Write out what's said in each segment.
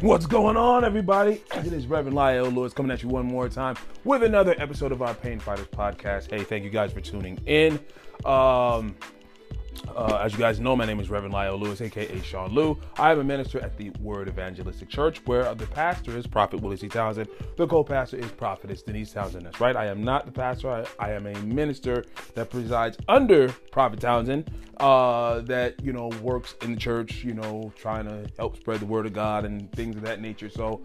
What's going on, everybody? It is Reverend Lyle Lewis coming at you one more time with another episode of our Pain Fighters podcast. Hey, thank you guys for tuning in. Um, uh, as you guys know, my name is Reverend Lyle Lewis, aka Sean Lou. I am a minister at the Word Evangelistic Church, where the pastor is Prophet Willie C. Townsend. The co-pastor is Prophetess Denise Townsend. That's right. I am not the pastor. I, I am a minister that presides under Prophet Townsend. Uh, that you know works in the church, you know, trying to help spread the word of God and things of that nature. So,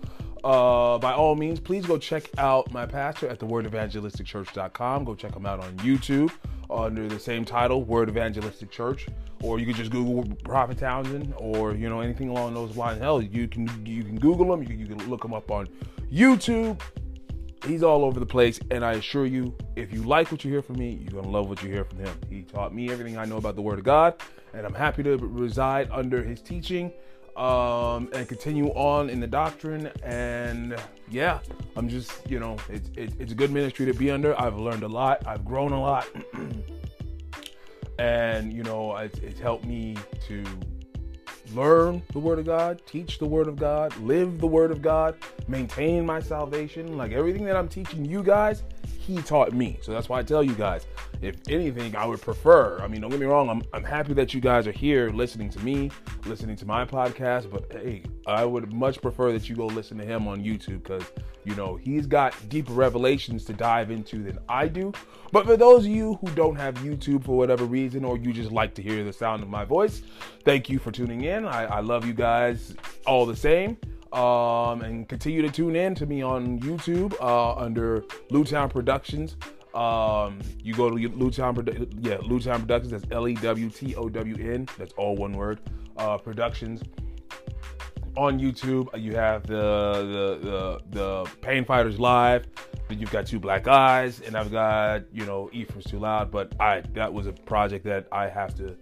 uh, by all means, please go check out my pastor at the wordevangelisticchurch.com. Go check him out on YouTube under the same title, Word Evangelistic Church, or you can just Google Prophet Townsend, or you know anything along those lines. Hell, you can you can Google him, you you can look him up on YouTube. He's all over the place, and I assure you, if you like what you hear from me, you're gonna love what you hear from him. He taught me everything I know about the Word of God, and I'm happy to reside under his teaching um, and continue on in the doctrine. And yeah, I'm just, you know, it's, it, it's a good ministry to be under. I've learned a lot, I've grown a lot. and, you know, it's, it's helped me to learn the Word of God, teach the Word of God, live the Word of God, maintain my salvation. Like everything that I'm teaching you guys, He taught me. So that's why I tell you guys if anything, I would prefer. I mean, don't get me wrong, I'm, I'm happy that you guys are here listening to me, listening to my podcast, but hey, I would much prefer that you go listen to him on YouTube because, you know, he's got deeper revelations to dive into than I do. But for those of you who don't have YouTube for whatever reason, or you just like to hear the sound of my voice, thank you for tuning in. I, I love you guys all the same. Um, and continue to tune in to me on YouTube uh, under Lewtown Productions. Um, you go to Lewtown, yeah, Lewtown Productions. That's L E W T O W N. That's all one word. Uh, productions on YouTube. You have the the the, the Pain Fighters Live. Then you've got Two Black Eyes, and I've got you know Ephraim's Too Loud. But I that was a project that I have to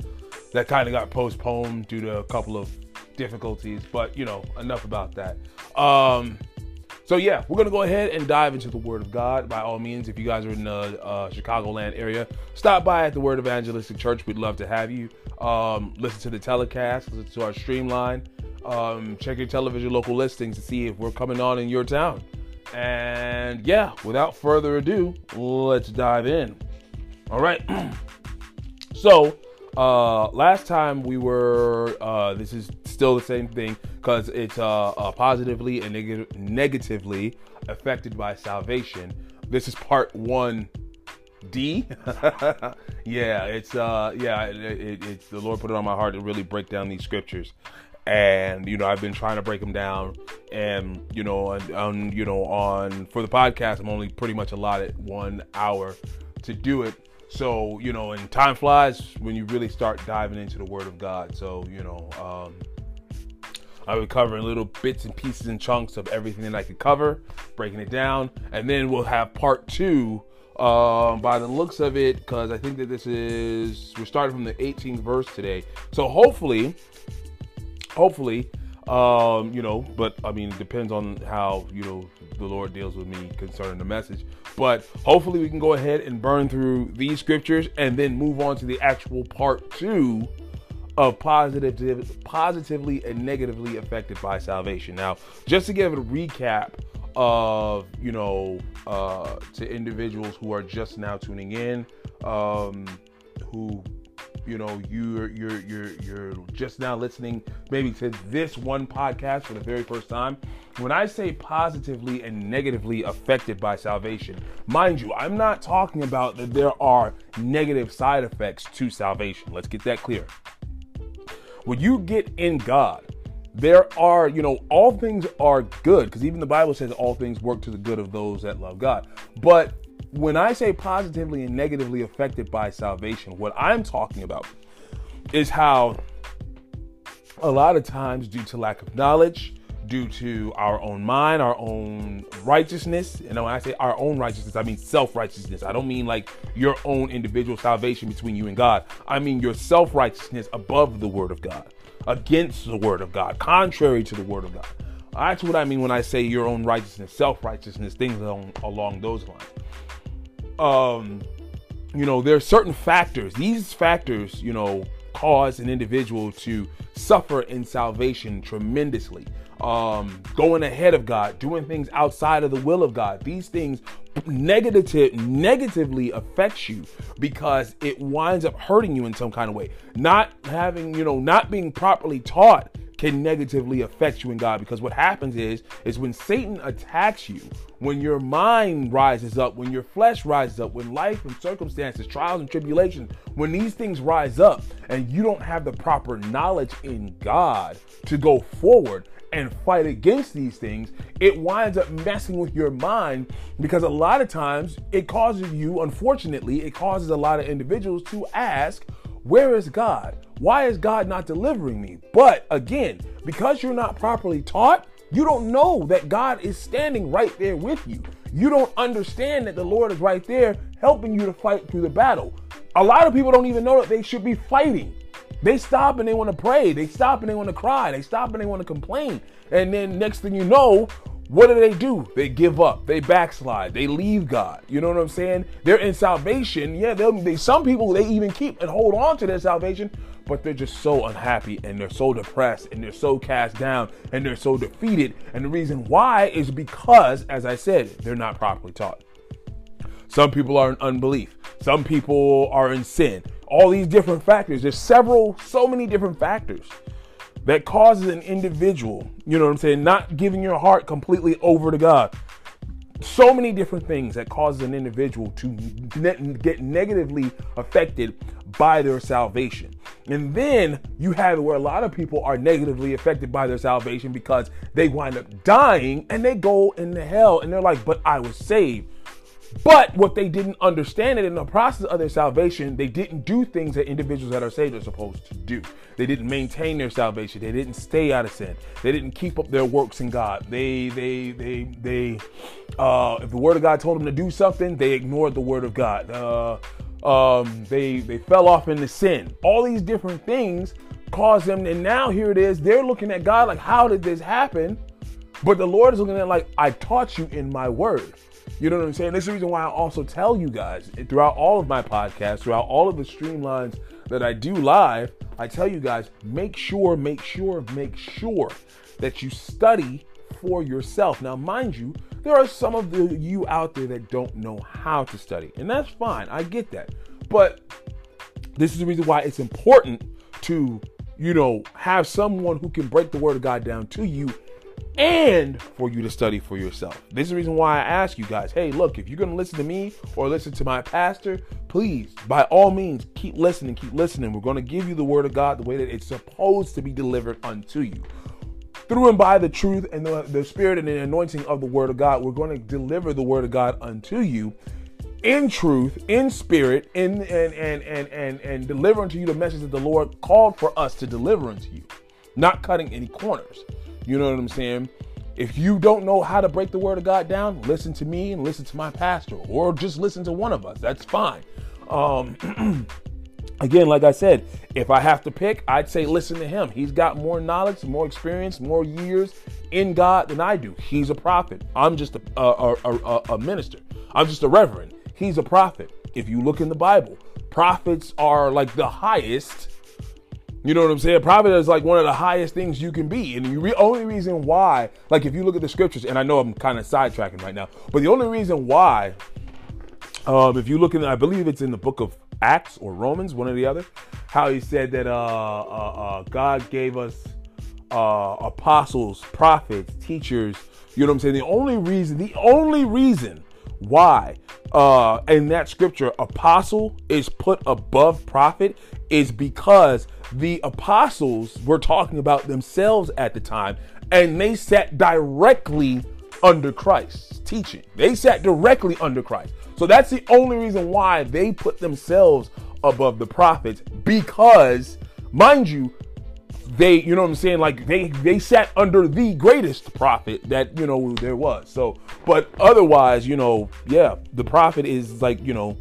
that kind of got postponed due to a couple of difficulties. But you know enough about that. Um, so yeah, we're gonna go ahead and dive into the Word of God. By all means, if you guys are in the uh, Chicagoland area, stop by at the Word Evangelistic Church. We'd love to have you. Um, listen to the telecast, listen to our streamline. Um, check your television local listings to see if we're coming on in your town. And yeah, without further ado, let's dive in. All right. so uh, last time we were, uh, this is still the same thing because it's uh, uh, positively and neg- negatively affected by salvation. This is part one D. yeah, it's uh, yeah, it, it, it's the Lord put it on my heart to really break down these scriptures, and you know I've been trying to break them down, and you know on, on you know on for the podcast I'm only pretty much allotted one hour to do it. So you know, and time flies when you really start diving into the Word of God. So you know. Um, I would cover in little bits and pieces and chunks of everything that I could cover, breaking it down, and then we'll have part two. Um, by the looks of it, because I think that this is we're starting from the 18th verse today. So hopefully, hopefully, um, you know, but I mean, it depends on how you know the Lord deals with me concerning the message. But hopefully, we can go ahead and burn through these scriptures and then move on to the actual part two of positive, positively and negatively affected by salvation. Now, just to give a recap of you know uh, to individuals who are just now tuning in, um, who you know you're you're you're you're just now listening maybe to this one podcast for the very first time. When i say positively and negatively affected by salvation mind you i'm not talking about that there are negative side effects to salvation. Let's get that clear. When you get in God, there are, you know, all things are good because even the Bible says all things work to the good of those that love God. But when I say positively and negatively affected by salvation, what I'm talking about is how a lot of times, due to lack of knowledge, due to our own mind, our own righteousness. And when I say our own righteousness, I mean self righteousness. I don't mean like your own individual salvation between you and God. I mean your self righteousness above the Word of God, against the Word of God, contrary to the Word of God. That's what I mean when I say your own righteousness, self righteousness, things along, along those lines. Um, you know, there are certain factors. These factors, you know, cause an individual to suffer in salvation tremendously. Um, going ahead of God, doing things outside of the will of God. These things negative negatively affects you because it winds up hurting you in some kind of way. Not having, you know, not being properly taught can negatively affect you in God because what happens is is when Satan attacks you, when your mind rises up, when your flesh rises up, when life and circumstances, trials and tribulations, when these things rise up and you don't have the proper knowledge in God to go forward and fight against these things, it winds up messing with your mind because a lot of times it causes you, unfortunately, it causes a lot of individuals to ask, Where is God? Why is God not delivering me? But again, because you're not properly taught, you don't know that God is standing right there with you. You don't understand that the Lord is right there helping you to fight through the battle. A lot of people don't even know that they should be fighting. They stop and they want to pray. They stop and they want to cry. They stop and they want to complain. And then next thing you know, what do they do? They give up. They backslide. They leave God. You know what I'm saying? They're in salvation. Yeah, they some people they even keep and hold on to their salvation, but they're just so unhappy and they're so depressed and they're so cast down and they're so defeated. And the reason why is because, as I said, they're not properly taught. Some people are in unbelief. Some people are in sin all these different factors. There's several, so many different factors that causes an individual, you know what I'm saying, not giving your heart completely over to God. So many different things that causes an individual to ne- get negatively affected by their salvation. And then you have where a lot of people are negatively affected by their salvation because they wind up dying and they go into hell and they're like, but I was saved. But what they didn't understand it in the process of their salvation, they didn't do things that individuals that are saved are supposed to do. They didn't maintain their salvation. They didn't stay out of sin. They didn't keep up their works in God. They they they they uh, if the word of God told them to do something, they ignored the word of God. Uh, um, they they fell off into sin. All these different things caused them, and now here it is. They're looking at God like, how did this happen? But the Lord is looking at like, I taught you in my word. You know what I'm saying? This is the reason why I also tell you guys throughout all of my podcasts, throughout all of the streamlines that I do live, I tell you guys make sure, make sure, make sure that you study for yourself. Now, mind you, there are some of the you out there that don't know how to study, and that's fine. I get that. But this is the reason why it's important to, you know, have someone who can break the word of God down to you and for you to study for yourself. This is the reason why I ask you guys hey, look, if you're going to listen to me or listen to my pastor, please, by all means, keep listening, keep listening. We're going to give you the word of God the way that it's supposed to be delivered unto you. Through and by the truth and the, the spirit and the anointing of the word of God, we're going to deliver the word of God unto you in truth, in spirit, in and and and and and deliver unto you the message that the Lord called for us to deliver unto you, not cutting any corners. You know what I'm saying? If you don't know how to break the word of God down, listen to me and listen to my pastor, or just listen to one of us. That's fine. Um, again, like I said, if I have to pick, I'd say listen to him. He's got more knowledge, more experience, more years in God than I do. He's a prophet. I'm just a, a, a, a minister. I'm just a reverend. He's a prophet. If you look in the Bible, prophets are like the highest you know what I'm saying? Prophet is like one of the highest things you can be. And the re- only reason why, like if you look at the scriptures, and I know I'm kind of sidetracking right now, but the only reason why, um, if you look in, I believe it's in the book of Acts or Romans, one or the other, how he said that uh, uh, uh, God gave us uh, apostles, prophets, teachers. You know what I'm saying? The only reason, the only reason why uh, in that scripture apostle is put above prophet is because the apostles were talking about themselves at the time, and they sat directly under Christ's teaching. They sat directly under Christ. So that's the only reason why they put themselves above the prophets because, mind you, they, you know what I'm saying? Like they they sat under the greatest prophet that, you know, there was. So, but otherwise, you know, yeah, the prophet is like, you know,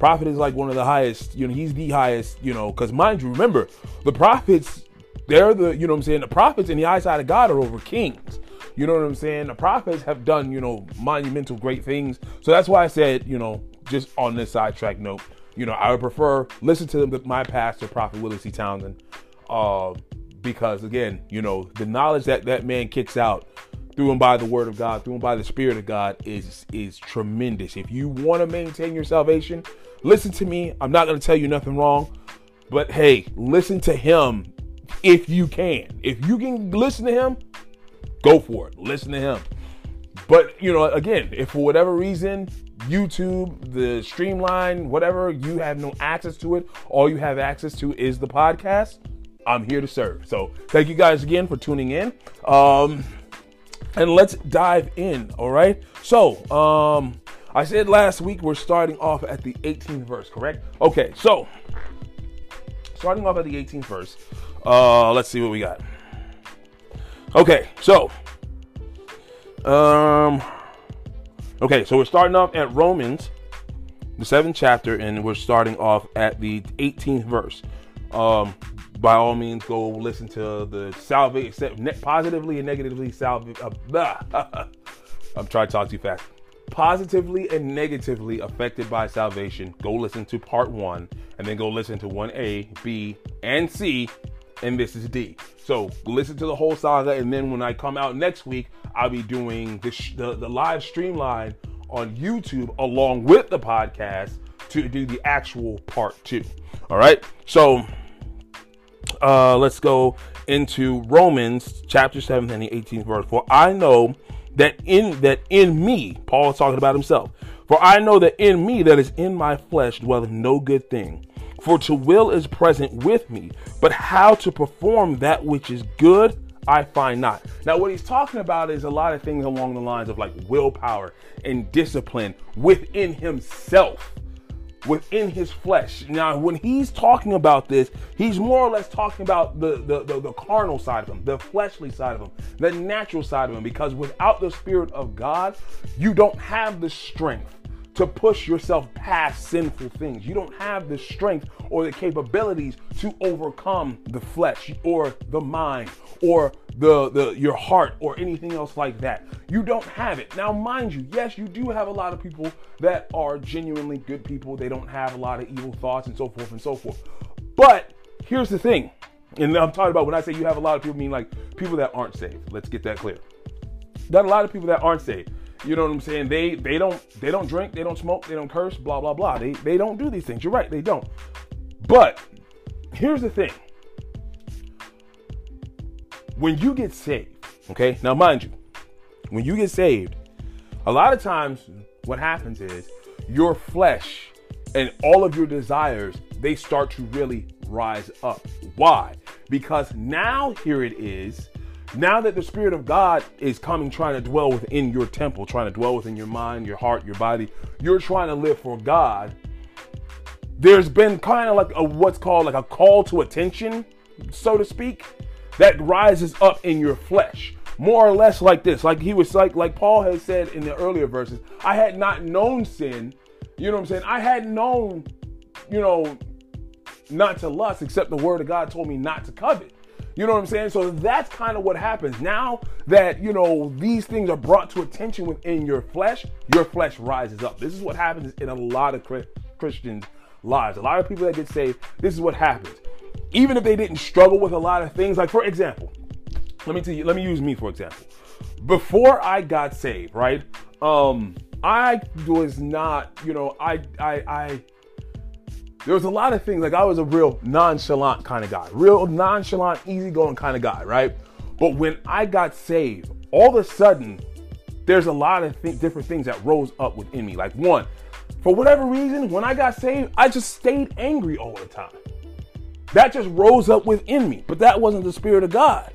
Prophet is like one of the highest, you know, he's the highest, you know, because mind you, remember, the prophets, they're the, you know what I'm saying, the prophets in the eyesight of God are over kings. You know what I'm saying? The prophets have done, you know, monumental great things. So that's why I said, you know, just on this sidetrack note, you know, I would prefer listen to the, my pastor, Prophet Willie C. Townsend, uh, because again, you know, the knowledge that that man kicks out through and by the word of God, through and by the spirit of God is is tremendous. If you want to maintain your salvation, listen to me. I'm not going to tell you nothing wrong, but hey, listen to him if you can. If you can listen to him, go for it. Listen to him. But, you know, again, if for whatever reason YouTube, the streamline, whatever, you have no access to it, all you have access to is the podcast. I'm here to serve. So thank you guys again for tuning in. Um, and let's dive in. All right. So, um, I said last week we're starting off at the 18th verse, correct? Okay. So, starting off at the 18th verse, uh, let's see what we got. Okay. So, um, okay. So we're starting off at Romans, the seventh chapter, and we're starting off at the 18th verse. Um, by all means, go listen to the salvation positively and negatively salvage. Uh, I'm trying to talk too fast. Positively and negatively affected by salvation. Go listen to part one, and then go listen to one A, B, and C, and this is D. So listen to the whole saga, and then when I come out next week, I'll be doing the sh- the, the live streamline on YouTube along with the podcast to do the actual part two. All right, so uh, let's go into Romans chapter 7 and the 18th verse. For I know that in that in me, Paul is talking about himself. For I know that in me, that is in my flesh, dwelleth no good thing. For to will is present with me, but how to perform that which is good, I find not. Now, what he's talking about is a lot of things along the lines of like willpower and discipline within himself within his flesh. Now, when he's talking about this, he's more or less talking about the, the, the, the, carnal side of him, the fleshly side of him, the natural side of him, because without the Spirit of God, you don't have the strength to push yourself past sinful things. You don't have the strength or the capabilities to overcome the flesh or the mind or the, the your heart or anything else like that. You don't have it. Now, mind you, yes, you do have a lot of people that are genuinely good people. They don't have a lot of evil thoughts and so forth and so forth. But here's the thing. And I'm talking about when I say you have a lot of people, I mean like people that aren't saved. Let's get that clear. Got a lot of people that aren't saved. You know what I'm saying? They they don't they don't drink, they don't smoke, they don't curse, blah blah blah. They they don't do these things. You're right, they don't. But here's the thing. When you get saved, okay? Now mind you, when you get saved, a lot of times what happens is your flesh and all of your desires, they start to really rise up. Why? Because now here it is now that the Spirit of God is coming, trying to dwell within your temple, trying to dwell within your mind, your heart, your body, you're trying to live for God. There's been kind of like a what's called like a call to attention, so to speak, that rises up in your flesh. More or less like this. Like he was like like Paul has said in the earlier verses, I had not known sin. You know what I'm saying? I had known, you know, not to lust, except the word of God told me not to covet. You know what I'm saying? So that's kind of what happens. Now that, you know, these things are brought to attention within your flesh, your flesh rises up. This is what happens in a lot of Christians' lives. A lot of people that get saved, this is what happens. Even if they didn't struggle with a lot of things, like for example, let me tell you, let me use me for example. Before I got saved, right? Um, I was not, you know, I I I there was a lot of things like I was a real nonchalant kind of guy, real nonchalant, easygoing kind of guy, right? But when I got saved, all of a sudden, there's a lot of th- different things that rose up within me. Like one, for whatever reason, when I got saved, I just stayed angry all the time. That just rose up within me, but that wasn't the spirit of God.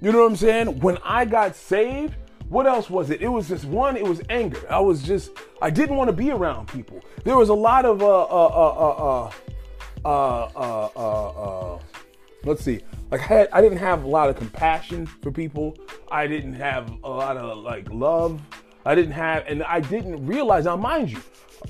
You know what I'm saying? When I got saved, what else was it? It was just one, it was anger. I was just, I didn't want to be around people. There was a lot of, uh, uh, uh, uh, uh, uh, uh, uh let's see, like I, had, I didn't have a lot of compassion for people. I didn't have a lot of like love. I didn't have, and I didn't realize, now mind you,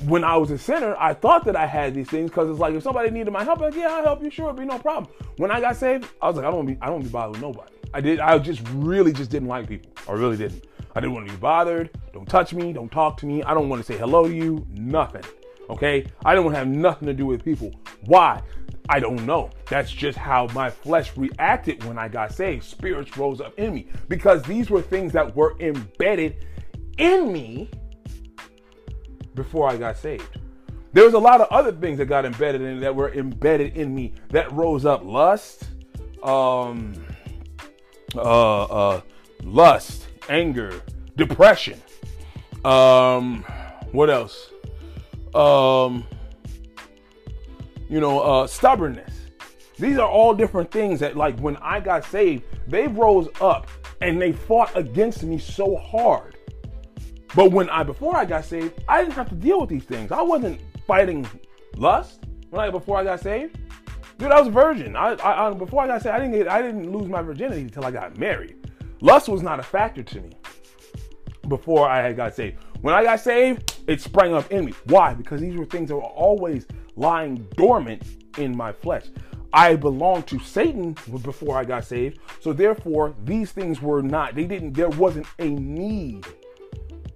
when I was a sinner, I thought that I had these things because it's like if somebody needed my help, like yeah, I'll help you, sure, it'd be no problem. When I got saved, I was like, I don't be, I don't be bothered with nobody. I did, I just really just didn't like people. I really didn't. I didn't want to be bothered. Don't touch me. Don't talk to me. I don't want to say hello to you. Nothing. Okay? I don't want to have nothing to do with people. Why? I don't know. That's just how my flesh reacted when I got saved. Spirits rose up in me because these were things that were embedded in me before I got saved. There was a lot of other things that got embedded in that were embedded in me that rose up lust, um, uh, uh, lust, anger, depression. Um, what else? Um, you know, uh, stubbornness. These are all different things that, like, when I got saved, they rose up and they fought against me so hard. But when I, before I got saved, I didn't have to deal with these things. I wasn't fighting lust when I, before I got saved. Dude, I was a virgin. I, I, I before I got saved, I didn't get, I didn't lose my virginity until I got married. Lust was not a factor to me before I had got saved. When I got saved, it sprang up in me. Why? Because these were things that were always lying dormant in my flesh. I belonged to Satan before I got saved. So therefore, these things were not, they didn't, there wasn't a need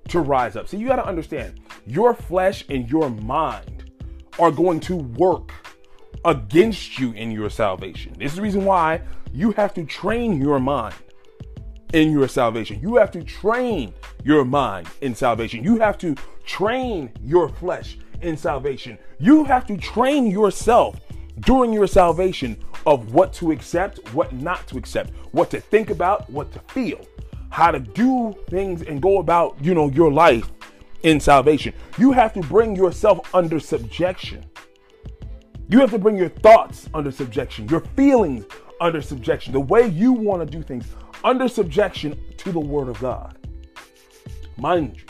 to rise up. See, you got to understand your flesh and your mind are going to work against you in your salvation. This is the reason why you have to train your mind in your salvation. You have to train your mind in salvation. You have to train your flesh in salvation. You have to train yourself during your salvation of what to accept, what not to accept, what to think about, what to feel, how to do things and go about, you know, your life in salvation. You have to bring yourself under subjection. You have to bring your thoughts under subjection, your feelings under subjection, the way you want to do things under subjection to the Word of God. Mind you,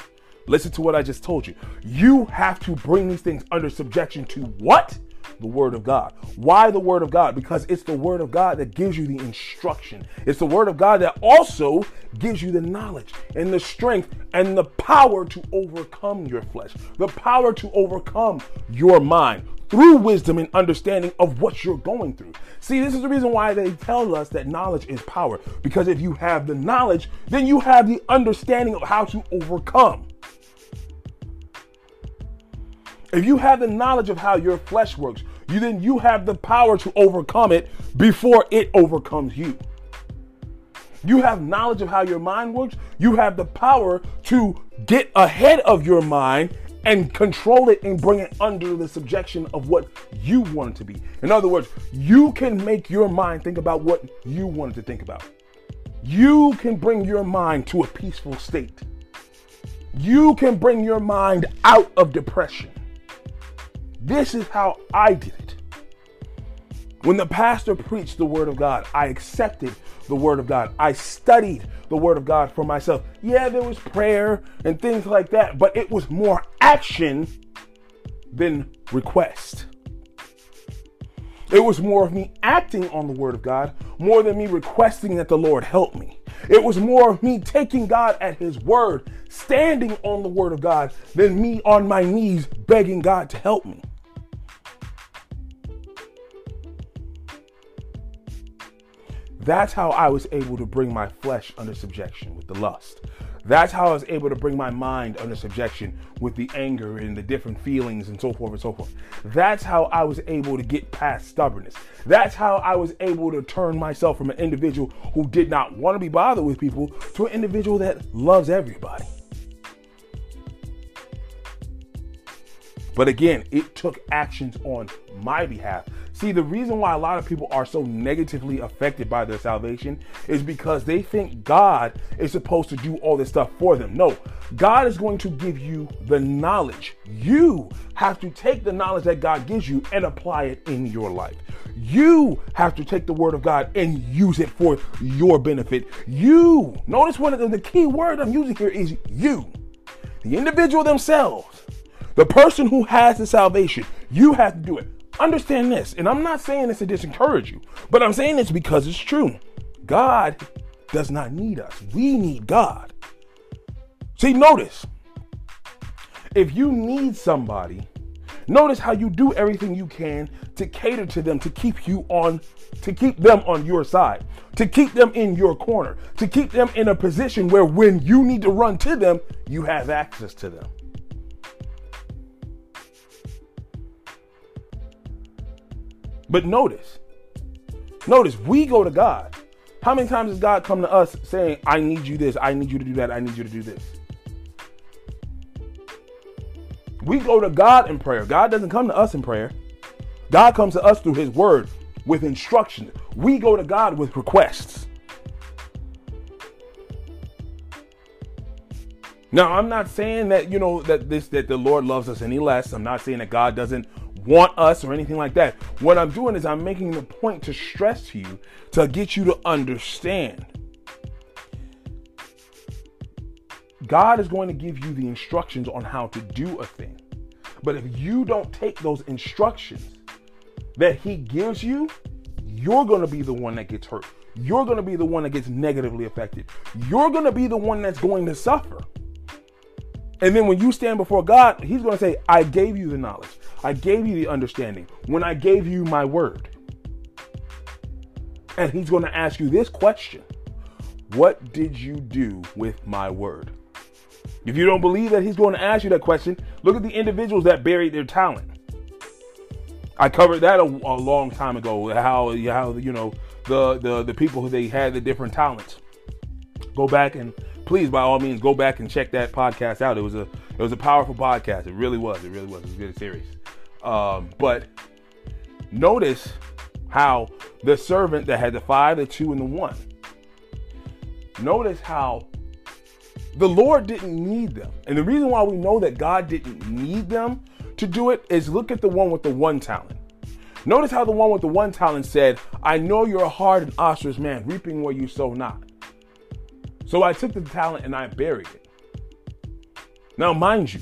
listen to what I just told you. You have to bring these things under subjection to what? The Word of God. Why the Word of God? Because it's the Word of God that gives you the instruction. It's the Word of God that also gives you the knowledge and the strength and the power to overcome your flesh, the power to overcome your mind through wisdom and understanding of what you're going through. See, this is the reason why they tell us that knowledge is power. Because if you have the knowledge, then you have the understanding of how to overcome. If you have the knowledge of how your flesh works, you then you have the power to overcome it before it overcomes you. You have knowledge of how your mind works. You have the power to get ahead of your mind and control it and bring it under the subjection of what you want it to be. In other words, you can make your mind think about what you want it to think about. You can bring your mind to a peaceful state. You can bring your mind out of depression. This is how I did it. When the pastor preached the word of God, I accepted the word of God. I studied the word of God for myself. Yeah, there was prayer and things like that, but it was more action than request. It was more of me acting on the word of God more than me requesting that the Lord help me. It was more of me taking God at his word, standing on the word of God, than me on my knees begging God to help me. That's how I was able to bring my flesh under subjection with the lust. That's how I was able to bring my mind under subjection with the anger and the different feelings and so forth and so forth. That's how I was able to get past stubbornness. That's how I was able to turn myself from an individual who did not want to be bothered with people to an individual that loves everybody. But again, it took actions on my behalf See, the reason why a lot of people are so negatively affected by their salvation is because they think God is supposed to do all this stuff for them. No, God is going to give you the knowledge. You have to take the knowledge that God gives you and apply it in your life. You have to take the word of God and use it for your benefit. You, notice one of the, the key word I'm using here is you, the individual themselves, the person who has the salvation. You have to do it understand this, and I'm not saying this to discourage you, but I'm saying this because it's true. God does not need us, we need God. See, notice if you need somebody, notice how you do everything you can to cater to them, to keep you on, to keep them on your side, to keep them in your corner, to keep them in a position where when you need to run to them, you have access to them. But notice, notice we go to God. How many times has God come to us saying, I need you this, I need you to do that, I need you to do this? We go to God in prayer. God doesn't come to us in prayer. God comes to us through his word with instruction. We go to God with requests. Now, I'm not saying that, you know, that this that the Lord loves us any less. I'm not saying that God doesn't want us or anything like that. What I'm doing is I'm making the point to stress to you to get you to understand. God is going to give you the instructions on how to do a thing. But if you don't take those instructions that He gives you, you're going to be the one that gets hurt. You're going to be the one that gets negatively affected. You're going to be the one that's going to suffer. And then when you stand before God, He's going to say, I gave you the knowledge. I gave you the understanding when I gave you my word. And He's going to ask you this question What did you do with my word? If you don't believe that He's going to ask you that question, look at the individuals that buried their talent. I covered that a, a long time ago. How how you know the the the people who they had the different talents. Go back and please, by all means, go back and check that podcast out. It was a it was a powerful podcast. It really was. It really was. It was a good series. Um, but notice how the servant that had the five, the two, and the one. Notice how the Lord didn't need them. And the reason why we know that God didn't need them to do it is look at the one with the one talent. Notice how the one with the one talent said, I know you're a hard and ostrich man, reaping where you sow not. So I took the talent and I buried it. Now, mind you,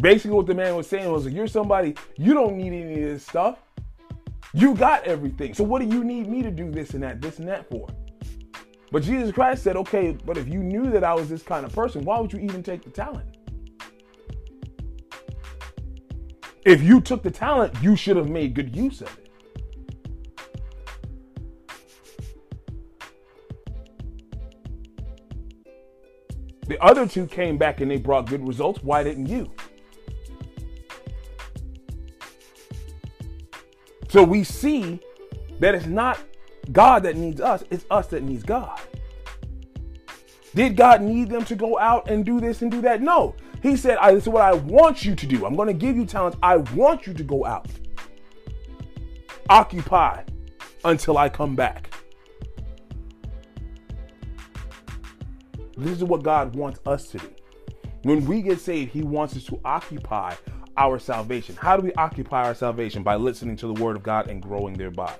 basically what the man was saying was, You're somebody, you don't need any of this stuff. You got everything. So what do you need me to do this and that, this and that for? But Jesus Christ said, Okay, but if you knew that I was this kind of person, why would you even take the talent? If you took the talent, you should have made good use of it. The other two came back and they brought good results. Why didn't you? So we see that it's not God that needs us, it's us that needs God. Did God need them to go out and do this and do that? No. He said, This is what I want you to do. I'm going to give you talents. I want you to go out. Occupy until I come back. This is what God wants us to do. When we get saved, He wants us to occupy our salvation. How do we occupy our salvation? By listening to the Word of God and growing thereby.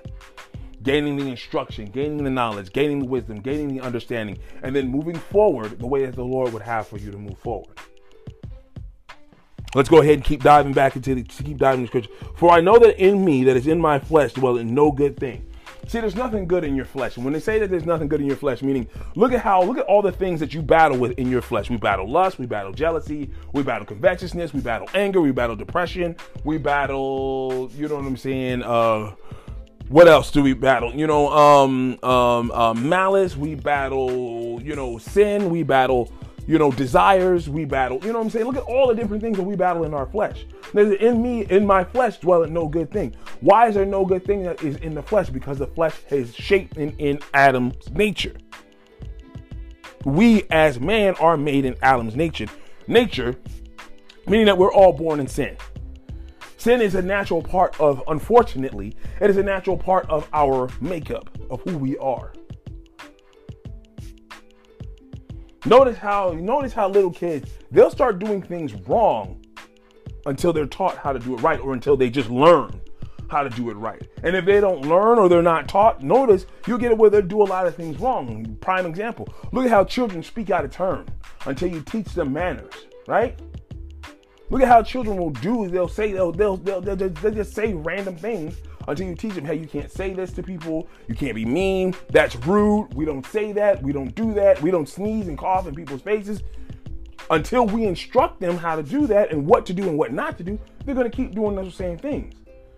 Gaining the instruction, gaining the knowledge, gaining the wisdom, gaining the understanding, and then moving forward the way that the Lord would have for you to move forward. Let's go ahead and keep diving back into the, keep diving into scripture. For I know that in me, that is in my flesh, dwell in no good thing. See, there's nothing good in your flesh. And when they say that there's nothing good in your flesh, meaning look at how, look at all the things that you battle with in your flesh. We battle lust, we battle jealousy, we battle covetousness, we battle anger, we battle depression, we battle, you know what I'm saying? Uh, what else do we battle? You know, um, um, uh, malice, we battle, you know, sin, we battle you know, desires we battle. You know what I'm saying? Look at all the different things that we battle in our flesh. There's in me, in my flesh, dwelleth no good thing. Why is there no good thing that is in the flesh? Because the flesh is shaped in, in Adam's nature. We as man are made in Adam's nature. Nature, meaning that we're all born in sin. Sin is a natural part of, unfortunately, it is a natural part of our makeup of who we are. Notice how notice how little kids they'll start doing things wrong until they're taught how to do it right or until they just learn how to do it right. And if they don't learn or they're not taught, notice you'll get it where they do a lot of things wrong. Prime example. Look at how children speak out of turn until you teach them manners, right? Look at how children will do. They'll say they'll they'll they'll, they'll, they'll just say random things until you teach them, hey, you can't say this to people. You can't be mean. That's rude. We don't say that. We don't do that. We don't sneeze and cough in people's faces. Until we instruct them how to do that and what to do and what not to do, they're going to keep doing those same things.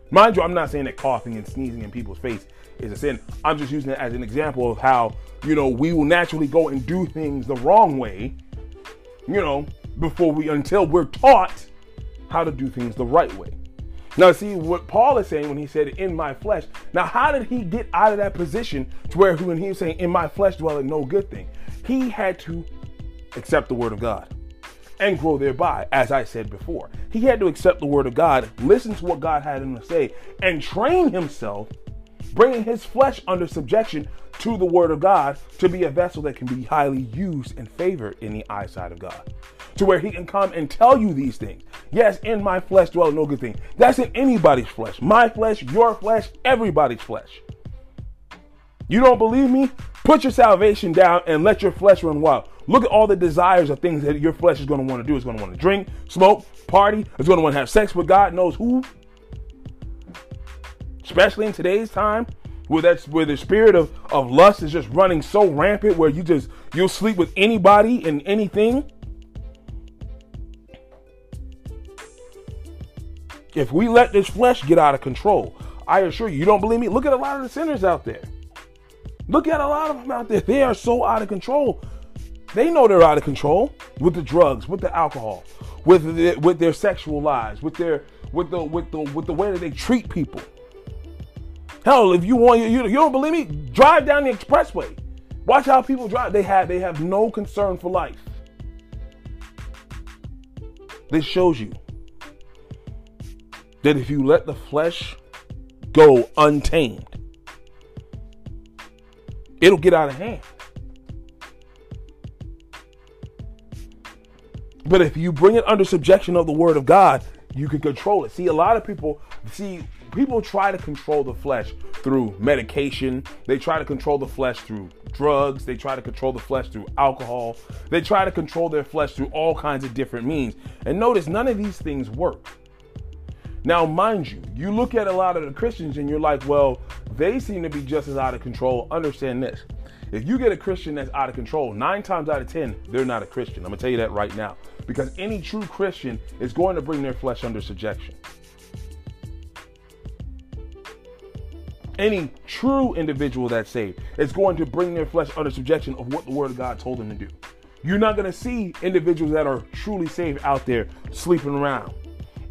Mind you, I'm not saying that coughing and sneezing in people's face is a sin. I'm just using it as an example of how, you know, we will naturally go and do things the wrong way, you know, before we, until we're taught how to do things the right way. Now, see what Paul is saying when he said, in my flesh. Now, how did he get out of that position to where when he was saying, in my flesh dwelleth no good thing? He had to accept the word of God and grow thereby, as I said before. He had to accept the word of God, listen to what God had him to say, and train himself, bringing his flesh under subjection to the word of God to be a vessel that can be highly used and favored in the eyesight of God. To where he can come and tell you these things. Yes, in my flesh dwell no good thing. That's in anybody's flesh. My flesh, your flesh, everybody's flesh. You don't believe me? Put your salvation down and let your flesh run wild. Look at all the desires of things that your flesh is going to want to do. It's going to want to drink, smoke, party. It's going to want to have sex with God knows who. Especially in today's time, where that's where the spirit of, of lust is just running so rampant where you just you'll sleep with anybody and anything. If we let this flesh get out of control, I assure you, you don't believe me? Look at a lot of the sinners out there. Look at a lot of them out there. They are so out of control. They know they're out of control with the drugs, with the alcohol, with the, with their sexual lives, with their with the with the with the way that they treat people. Hell, if you want you, you don't believe me, drive down the expressway. Watch how people drive. They have they have no concern for life. This shows you that if you let the flesh go untamed, it'll get out of hand. But if you bring it under subjection of the word of God, you can control it. See, a lot of people see people try to control the flesh through medication. They try to control the flesh through drugs. They try to control the flesh through alcohol. They try to control their flesh through all kinds of different means. And notice none of these things work. Now, mind you, you look at a lot of the Christians and you're like, well, they seem to be just as out of control. Understand this. If you get a Christian that's out of control, nine times out of 10, they're not a Christian. I'm going to tell you that right now. Because any true Christian is going to bring their flesh under subjection. Any true individual that's saved is going to bring their flesh under subjection of what the Word of God told them to do. You're not going to see individuals that are truly saved out there sleeping around.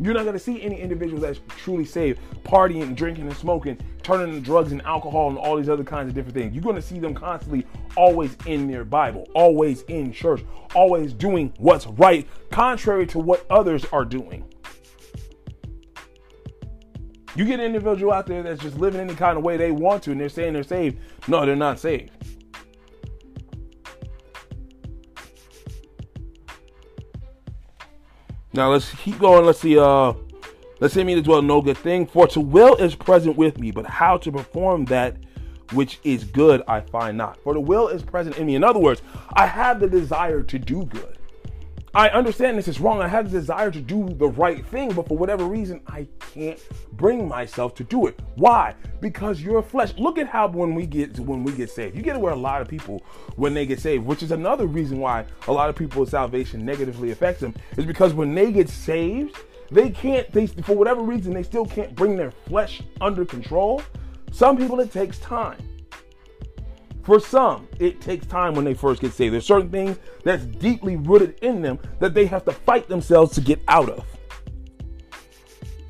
You're not going to see any individuals that's truly saved partying, drinking, and smoking, turning to drugs and alcohol and all these other kinds of different things. You're going to see them constantly always in their Bible, always in church, always doing what's right, contrary to what others are doing. You get an individual out there that's just living any kind of way they want to and they're saying they're saved. No, they're not saved. Now let's keep going. Let's see. Uh, let's say me to dwell no good thing. For to will is present with me, but how to perform that which is good I find not. For the will is present in me. In other words, I have the desire to do good. I understand this is wrong. I have the desire to do the right thing, but for whatever reason, I can't bring myself to do it. Why? Because you're flesh. Look at how when we get when we get saved, you get where a lot of people when they get saved, which is another reason why a lot of people's salvation negatively affects them, is because when they get saved, they can't. They for whatever reason they still can't bring their flesh under control. Some people it takes time. For some, it takes time when they first get saved. There's certain things that's deeply rooted in them that they have to fight themselves to get out of.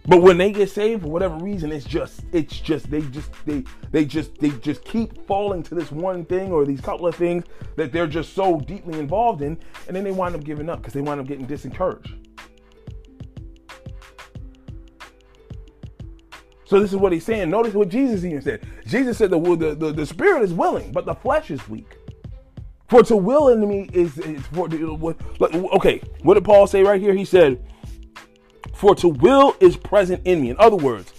But when they get saved for whatever reason, it's just it's just they just they they just they just keep falling to this one thing or these couple of things that they're just so deeply involved in, and then they wind up giving up because they wind up getting disencouraged. So this is what he's saying. Notice what Jesus even said. Jesus said the, the, the, the spirit is willing, but the flesh is weak. For to will in me is, is for what okay. What did Paul say right here? He said, "For to will is present in me." In other words,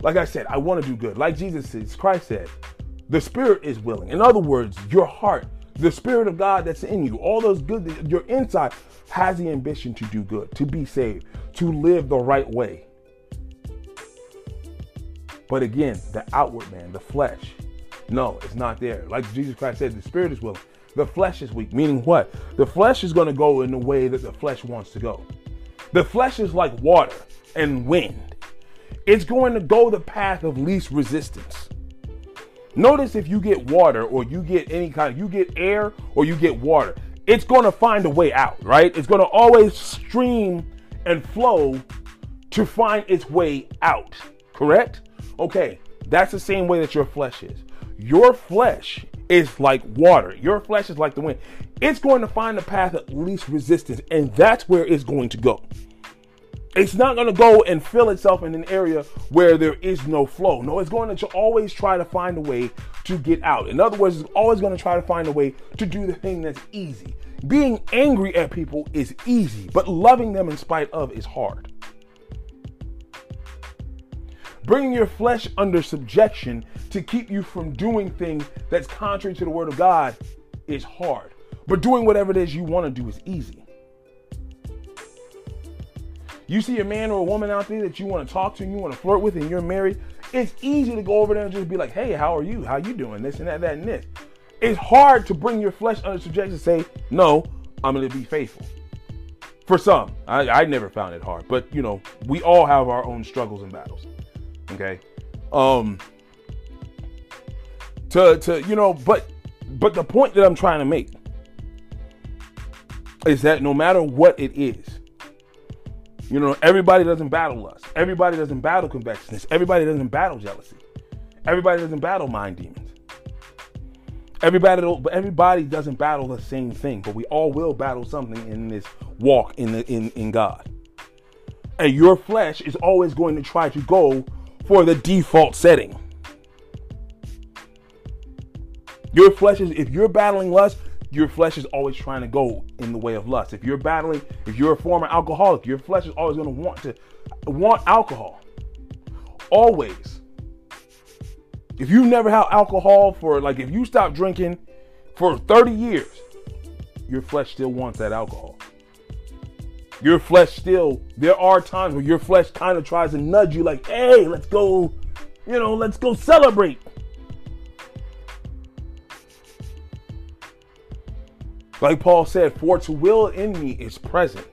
like I said, I want to do good. Like Jesus says, Christ said, the spirit is willing. In other words, your heart, the spirit of God that's in you, all those good, your inside has the ambition to do good, to be saved, to live the right way. But again, the outward man, the flesh, no, it's not there. Like Jesus Christ said, the spirit is willing. The flesh is weak. Meaning what? The flesh is going to go in the way that the flesh wants to go. The flesh is like water and wind. It's going to go the path of least resistance. Notice if you get water or you get any kind, you get air or you get water, it's going to find a way out, right? It's going to always stream and flow to find its way out. Correct? Okay, that's the same way that your flesh is. Your flesh is like water. Your flesh is like the wind. It's going to find the path of least resistance, and that's where it's going to go. It's not going to go and fill itself in an area where there is no flow. No, it's going to always try to find a way to get out. In other words, it's always going to try to find a way to do the thing that's easy. Being angry at people is easy, but loving them in spite of is hard. Bringing your flesh under subjection to keep you from doing things that's contrary to the word of God is hard. But doing whatever it is you want to do is easy. You see a man or a woman out there that you want to talk to and you want to flirt with and you're married, it's easy to go over there and just be like, hey, how are you? How you doing? This and that, that, and this. It's hard to bring your flesh under subjection and say, no, I'm going to be faithful. For some, I, I never found it hard, but you know, we all have our own struggles and battles. Okay. Um, to, to, you know, but, but the point that I'm trying to make is that no matter what it is, you know, everybody doesn't battle lust. Everybody doesn't battle covetousness. Everybody doesn't battle jealousy. Everybody doesn't battle mind demons. Everybody, everybody doesn't battle the same thing, but we all will battle something in this walk in the in in God. And your flesh is always going to try to go for the default setting. Your flesh is if you're battling lust, your flesh is always trying to go in the way of lust. If you're battling, if you're a former alcoholic, your flesh is always going to want to want alcohol. Always. If you never had alcohol for like if you stop drinking for 30 years, your flesh still wants that alcohol. Your flesh still, there are times where your flesh kind of tries to nudge you like, hey, let's go, you know, let's go celebrate. Like Paul said, for to will in me is present.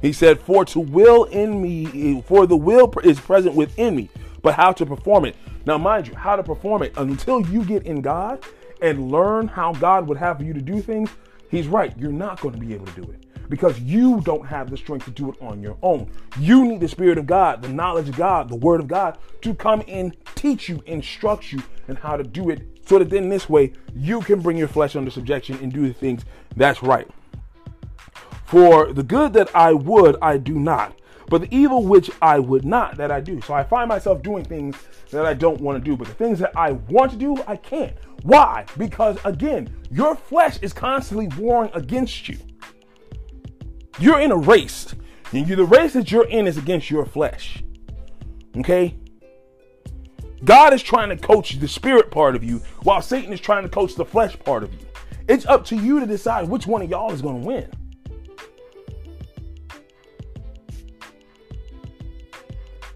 He said, for to will in me, for the will is present within me, but how to perform it. Now, mind you, how to perform it until you get in God and learn how God would have you to do things, he's right. You're not going to be able to do it because you don't have the strength to do it on your own. You need the Spirit of God, the knowledge of God, the Word of God to come and teach you, instruct you, and how to do it so that then this way you can bring your flesh under subjection and do the things that's right. For the good that I would, I do not, but the evil which I would not, that I do. So I find myself doing things that I don't want to do, but the things that I want to do, I can't. Why? Because again, your flesh is constantly warring against you. You're in a race, and you, the race that you're in is against your flesh. Okay? God is trying to coach the spirit part of you while Satan is trying to coach the flesh part of you. It's up to you to decide which one of y'all is going to win.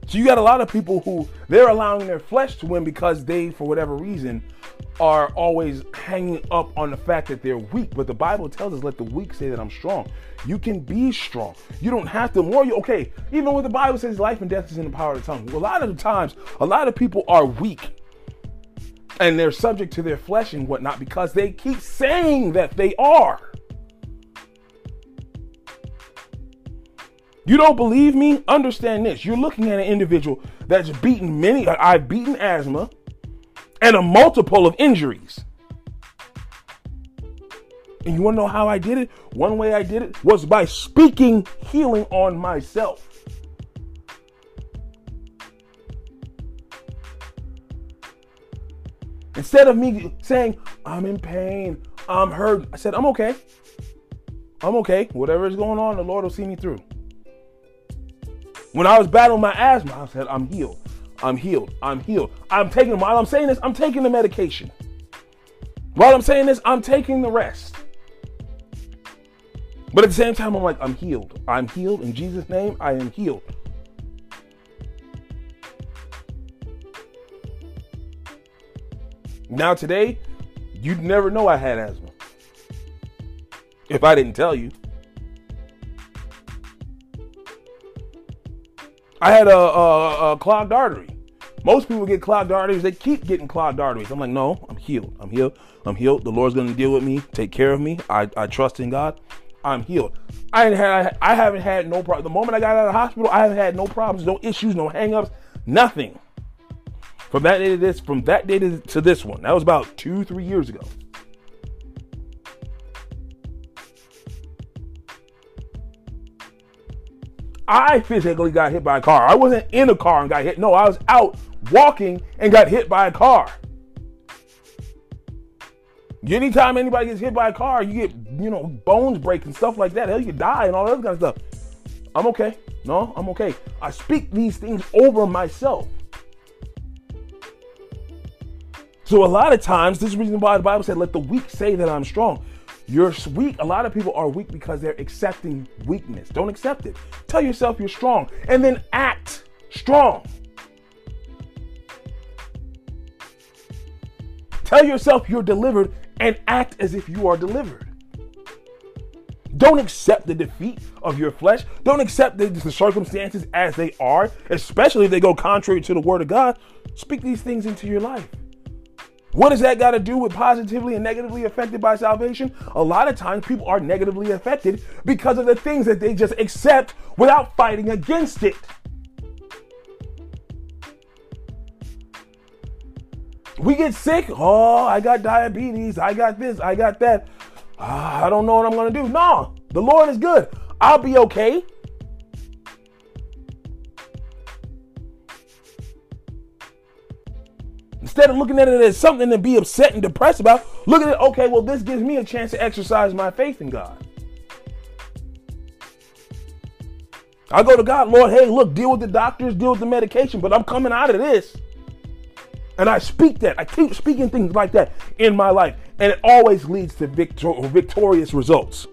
So you got a lot of people who they're allowing their flesh to win because they, for whatever reason, are always hanging up on the fact that they're weak. But the Bible tells us, let the weak say that I'm strong. You can be strong. You don't have to more you okay, even when the Bible says life and death is in the power of the tongue. A lot of the times, a lot of people are weak and they're subject to their flesh and whatnot because they keep saying that they are. You don't believe me? Understand this. You're looking at an individual that's beaten many, I've beaten asthma and a multiple of injuries. And you want to know how I did it? One way I did it was by speaking healing on myself. Instead of me saying, I'm in pain, I'm hurt, I said, I'm okay. I'm okay. Whatever is going on, the Lord will see me through. When I was battling my asthma, I said, I'm healed. I'm healed. I'm healed. I'm taking, while I'm saying this, I'm taking the medication. While I'm saying this, I'm taking the rest. But at the same time, I'm like, I'm healed. I'm healed. In Jesus' name, I am healed. Now, today, you'd never know I had asthma if I didn't tell you. I had a, a, a, clogged artery. Most people get clogged arteries. They keep getting clogged arteries. I'm like, no, I'm healed. I'm healed. I'm healed. The Lord's going to deal with me, take care of me. I, I trust in God. I'm healed. I ain't had I haven't had no problem. The moment I got out of the hospital, I haven't had no problems, no issues, no hangups, nothing. From that day to this, from that day to this one, that was about two, three years ago. I physically got hit by a car. I wasn't in a car and got hit. No, I was out walking and got hit by a car. Anytime anybody gets hit by a car, you get, you know, bones break and stuff like that. Hell, you die and all that kind of stuff. I'm okay. No, I'm okay. I speak these things over myself. So a lot of times, this is the reason why the Bible said, let the weak say that I'm strong. You're weak. A lot of people are weak because they're accepting weakness. Don't accept it. Tell yourself you're strong and then act strong. Tell yourself you're delivered and act as if you are delivered. Don't accept the defeat of your flesh. Don't accept the, the, circumstances as they are, especially if they go contrary to the word of God. Speak these things into your life. What does that got to do with positively and negatively affected by salvation? A lot of times people are negatively affected because of the things that they just accept without fighting against it. We get sick. Oh, I got diabetes. I got this. I got that. Uh, I don't know what I'm going to do. No, the Lord is good. I'll be okay. Instead of looking at it as something to be upset and depressed about, look at it, okay, well, this gives me a chance to exercise my faith in God. I go to God, Lord, hey, look, deal with the doctors, deal with the medication, but I'm coming out of this. And I speak that. I keep speaking things like that in my life. And it always leads to victor- victorious results.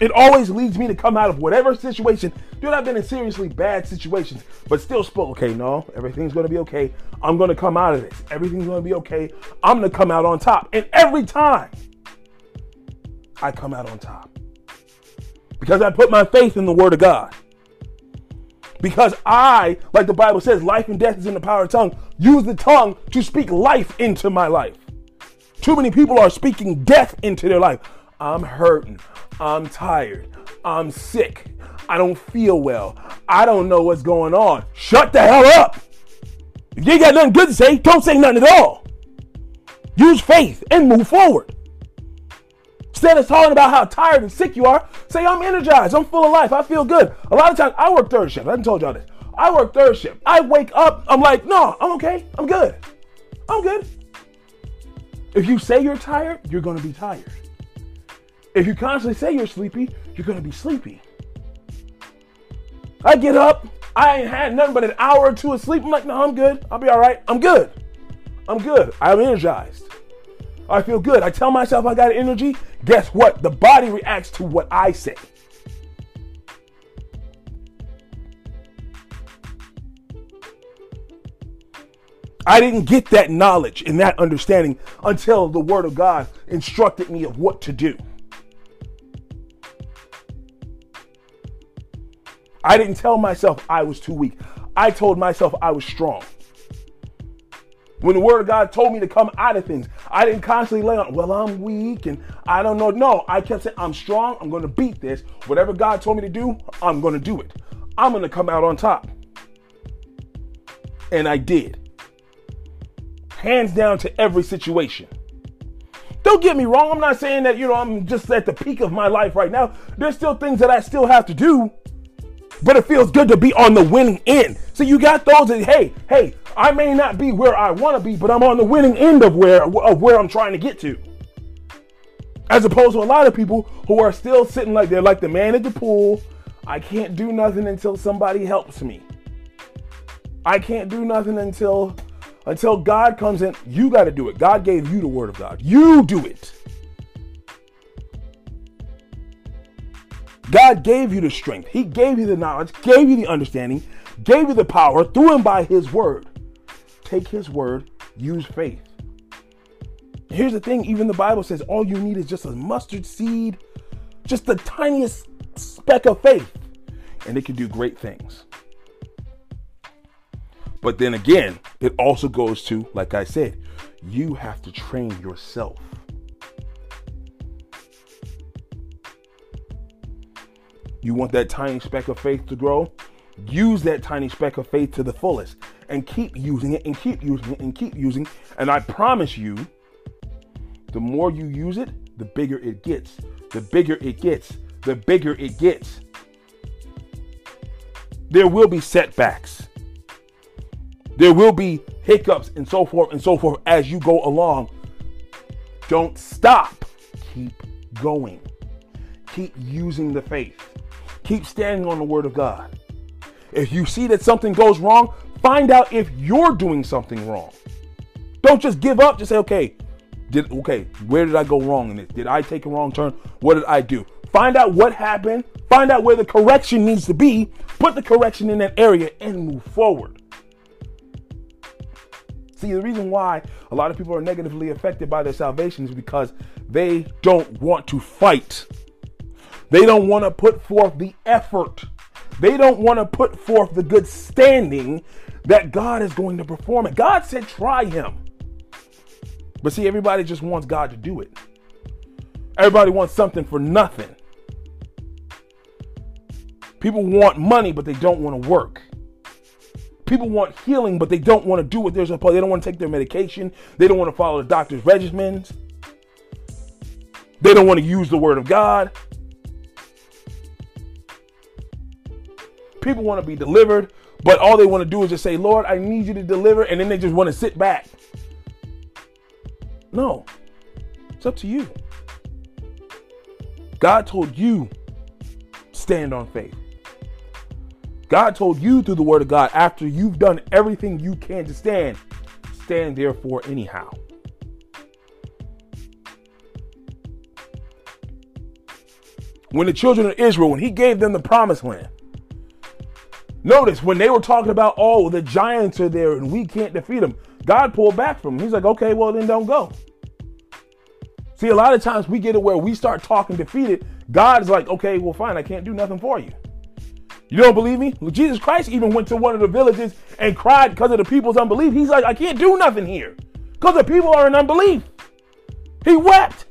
It always leads me to come out of whatever situation. Dude, I've been in seriously bad situations, but still spoke, okay, no, everything's gonna be okay. I'm gonna come out of this. Everything's gonna be okay. I'm gonna come out on top. And every time I come out on top. Because I put my faith in the word of God. Because I, like the Bible says, life and death is in the power of the tongue. Use the tongue to speak life into my life. Too many people are speaking death into their life. I'm hurting. I'm tired. I'm sick. I don't feel well. I don't know what's going on. Shut the hell up. If you ain't got nothing good to say, don't say nothing at all. Use faith and move forward. Instead of talking about how tired and sick you are, say, I'm energized. I'm full of life. I feel good. A lot of times, I work third shift. I haven't told y'all this. I work third shift. I wake up, I'm like, no, I'm okay. I'm good. I'm good. If you say you're tired, you're to be tired. If you constantly say you're sleepy, you're to be sleepy. I get up, I ain't had nothing but an hour or two of sleep. I'm like, no, I'm good. I'll be all right. I'm good. I'm good. I'm energized. I feel good. I tell myself I got energy. Guess what? The body reacts to what I say. I didn't get that knowledge and that understanding until the Word of God instructed me of what to do. I didn't tell myself I was too weak. I told myself I was strong. When the word of God told me to come out of things, I didn't constantly lay on, well, I'm weak and I don't know. No, I kept saying, I'm strong. I'm going to beat this. Whatever God told me to do, I'm going to do it. I'm going to come out on top. And I did. Hands down to every situation. Don't get me wrong. I'm not saying that, you know, I'm just at the peak of my life right now. There's still things that I still have to do but it feels good to be on the winning end. So you got those that, hey, hey, I may not be where I want to be, but I'm on the winning end of where of where I'm trying to get to. As opposed to a lot of people who are still sitting like they're like the man at the pool. I can't do nothing until somebody helps me. I can't do nothing until until God comes in. You got to do it. God gave you the word of God. You do it. God gave you the strength. He gave you the knowledge, gave you the understanding, gave you the power through and by His word. Take His word, use faith. Here's the thing even the Bible says all you need is just a mustard seed, just the tiniest speck of faith, and it can do great things. But then again, it also goes to, like I said, you have to train yourself. You want that tiny speck of faith to grow? Use that tiny speck of faith to the fullest and keep using it and keep using it and keep using. It. And I promise you, the more you use it, the bigger it gets. The bigger it gets. The bigger it gets. There will be setbacks. There will be hiccups and so forth and so forth as you go along. Don't stop. Keep going. Keep using the faith. Keep standing on the word of God. If you see that something goes wrong, find out if you're doing something wrong. Don't just give up. Just say, okay, did okay, where did I go wrong in this? Did I take a wrong turn? What did I do? Find out what happened. Find out where the correction needs to be. Put the correction in that area and move forward. See, the reason why a lot of people are negatively affected by their salvation is because they don't want to fight. They don't want to put forth the effort. They don't want to put forth the good standing that God is going to perform it. God said, try him. But see, everybody just wants God to do it. Everybody wants something for nothing. People want money, but they don't want to work. People want healing, but they don't want to do what they're supposed. They don't want to take their medication. They don't want to follow the doctor's regimens. They don't want to use the word of God. People want to be delivered, but all they want to do is just say, Lord, I need you to deliver. And then they just want to sit back. No, it's up to you. God told you, stand on faith. God told you through the word of God, after you've done everything you can to stand, stand therefore anyhow. When the children of Israel, when he gave them the promised land, notice when they were talking about, oh, the giants are there and we can't defeat them, God pulled back from them. He's like, okay, well, then don't go. See, a lot of times we get it where we start talking defeated. God's like, okay, well, fine, I can't do nothing for you. You don't believe me? Well, Jesus Christ even went to one of the villages and cried because of the people's unbelief. He's like, I can't do nothing here because the people are in unbelief. He wept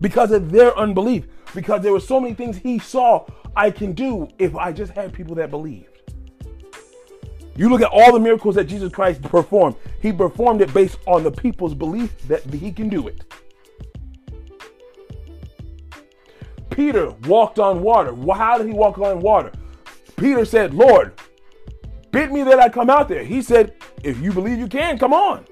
because of their unbelief, because there were so many things he saw I can do if I just had people that believed. You look at all the miracles that Jesus Christ performed, he performed it based on the people's belief that he can do it. Peter walked on water. How did he walk on water? Peter said, Lord, bid me that I come out there. He said, If you believe you can, come on.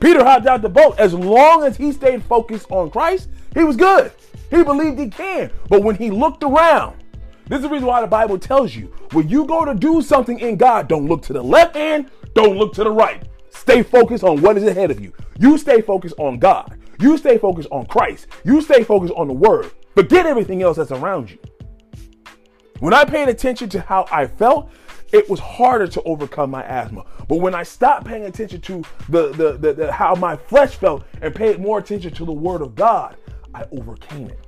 Peter hopped out the boat. As long as he stayed focused on Christ, he was good. He believed he can. But when he looked around, this is the reason why the Bible tells you when you go to do something in God, don't look to the left hand, don't look to the right. Stay focused on what is ahead of you. You stay focused on God. You stay focused on Christ. You stay focused on the Word. Forget everything else that's around you. When I paid attention to how I felt, it was harder to overcome my asthma. But when I stopped paying attention to the, the, the, the, how my flesh felt and paid more attention to the word of God, I overcame it.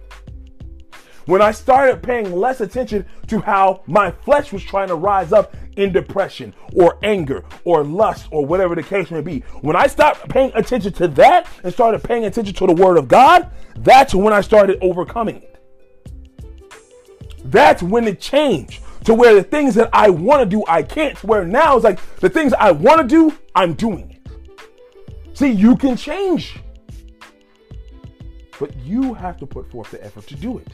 When I started paying less attention to how my flesh was trying to rise up in depression or anger or lust or whatever the case may be, when I stopped paying attention to that and started paying attention to the word of God, that's when I started overcoming it. That's when it changed to where the things that I want to do, I can't. To where now it's like the things I want to do, I'm doing it. See, you can change, but you have to put forth the effort to do it.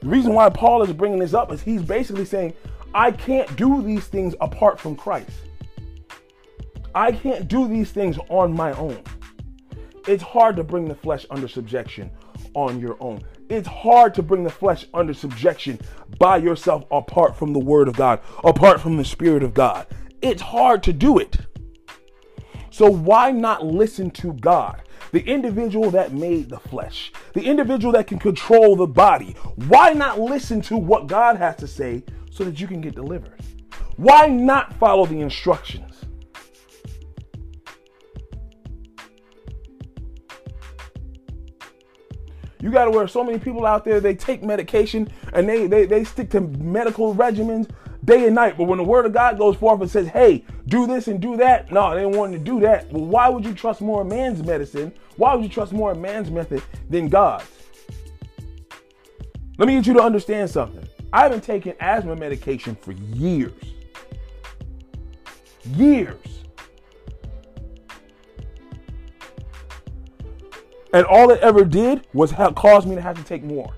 The reason why Paul is bringing this up is he's basically saying, I can't do these things apart from Christ. I can't do these things on my own. It's hard to bring the flesh under subjection on your own. It's hard to bring the flesh under subjection by yourself apart from the Word of God, apart from the Spirit of God. It's hard to do it. So, why not listen to God? the individual that made the flesh, the individual that can control the body. Why not listen to what God has to say so that you can get delivered? Why not follow the instructions? You got to where so many people out there they take medication and they, they they stick to medical regimens day and night. But when the word of God goes forth and says, "Hey, do this and do that," no, they don't want to do that. Well, why would you trust more man's medicine? Why would you trust more man's method than God's? Let me get you to understand something. I haven't taken asthma medication for years. Years. And all it ever did was have, cause me to have to take more.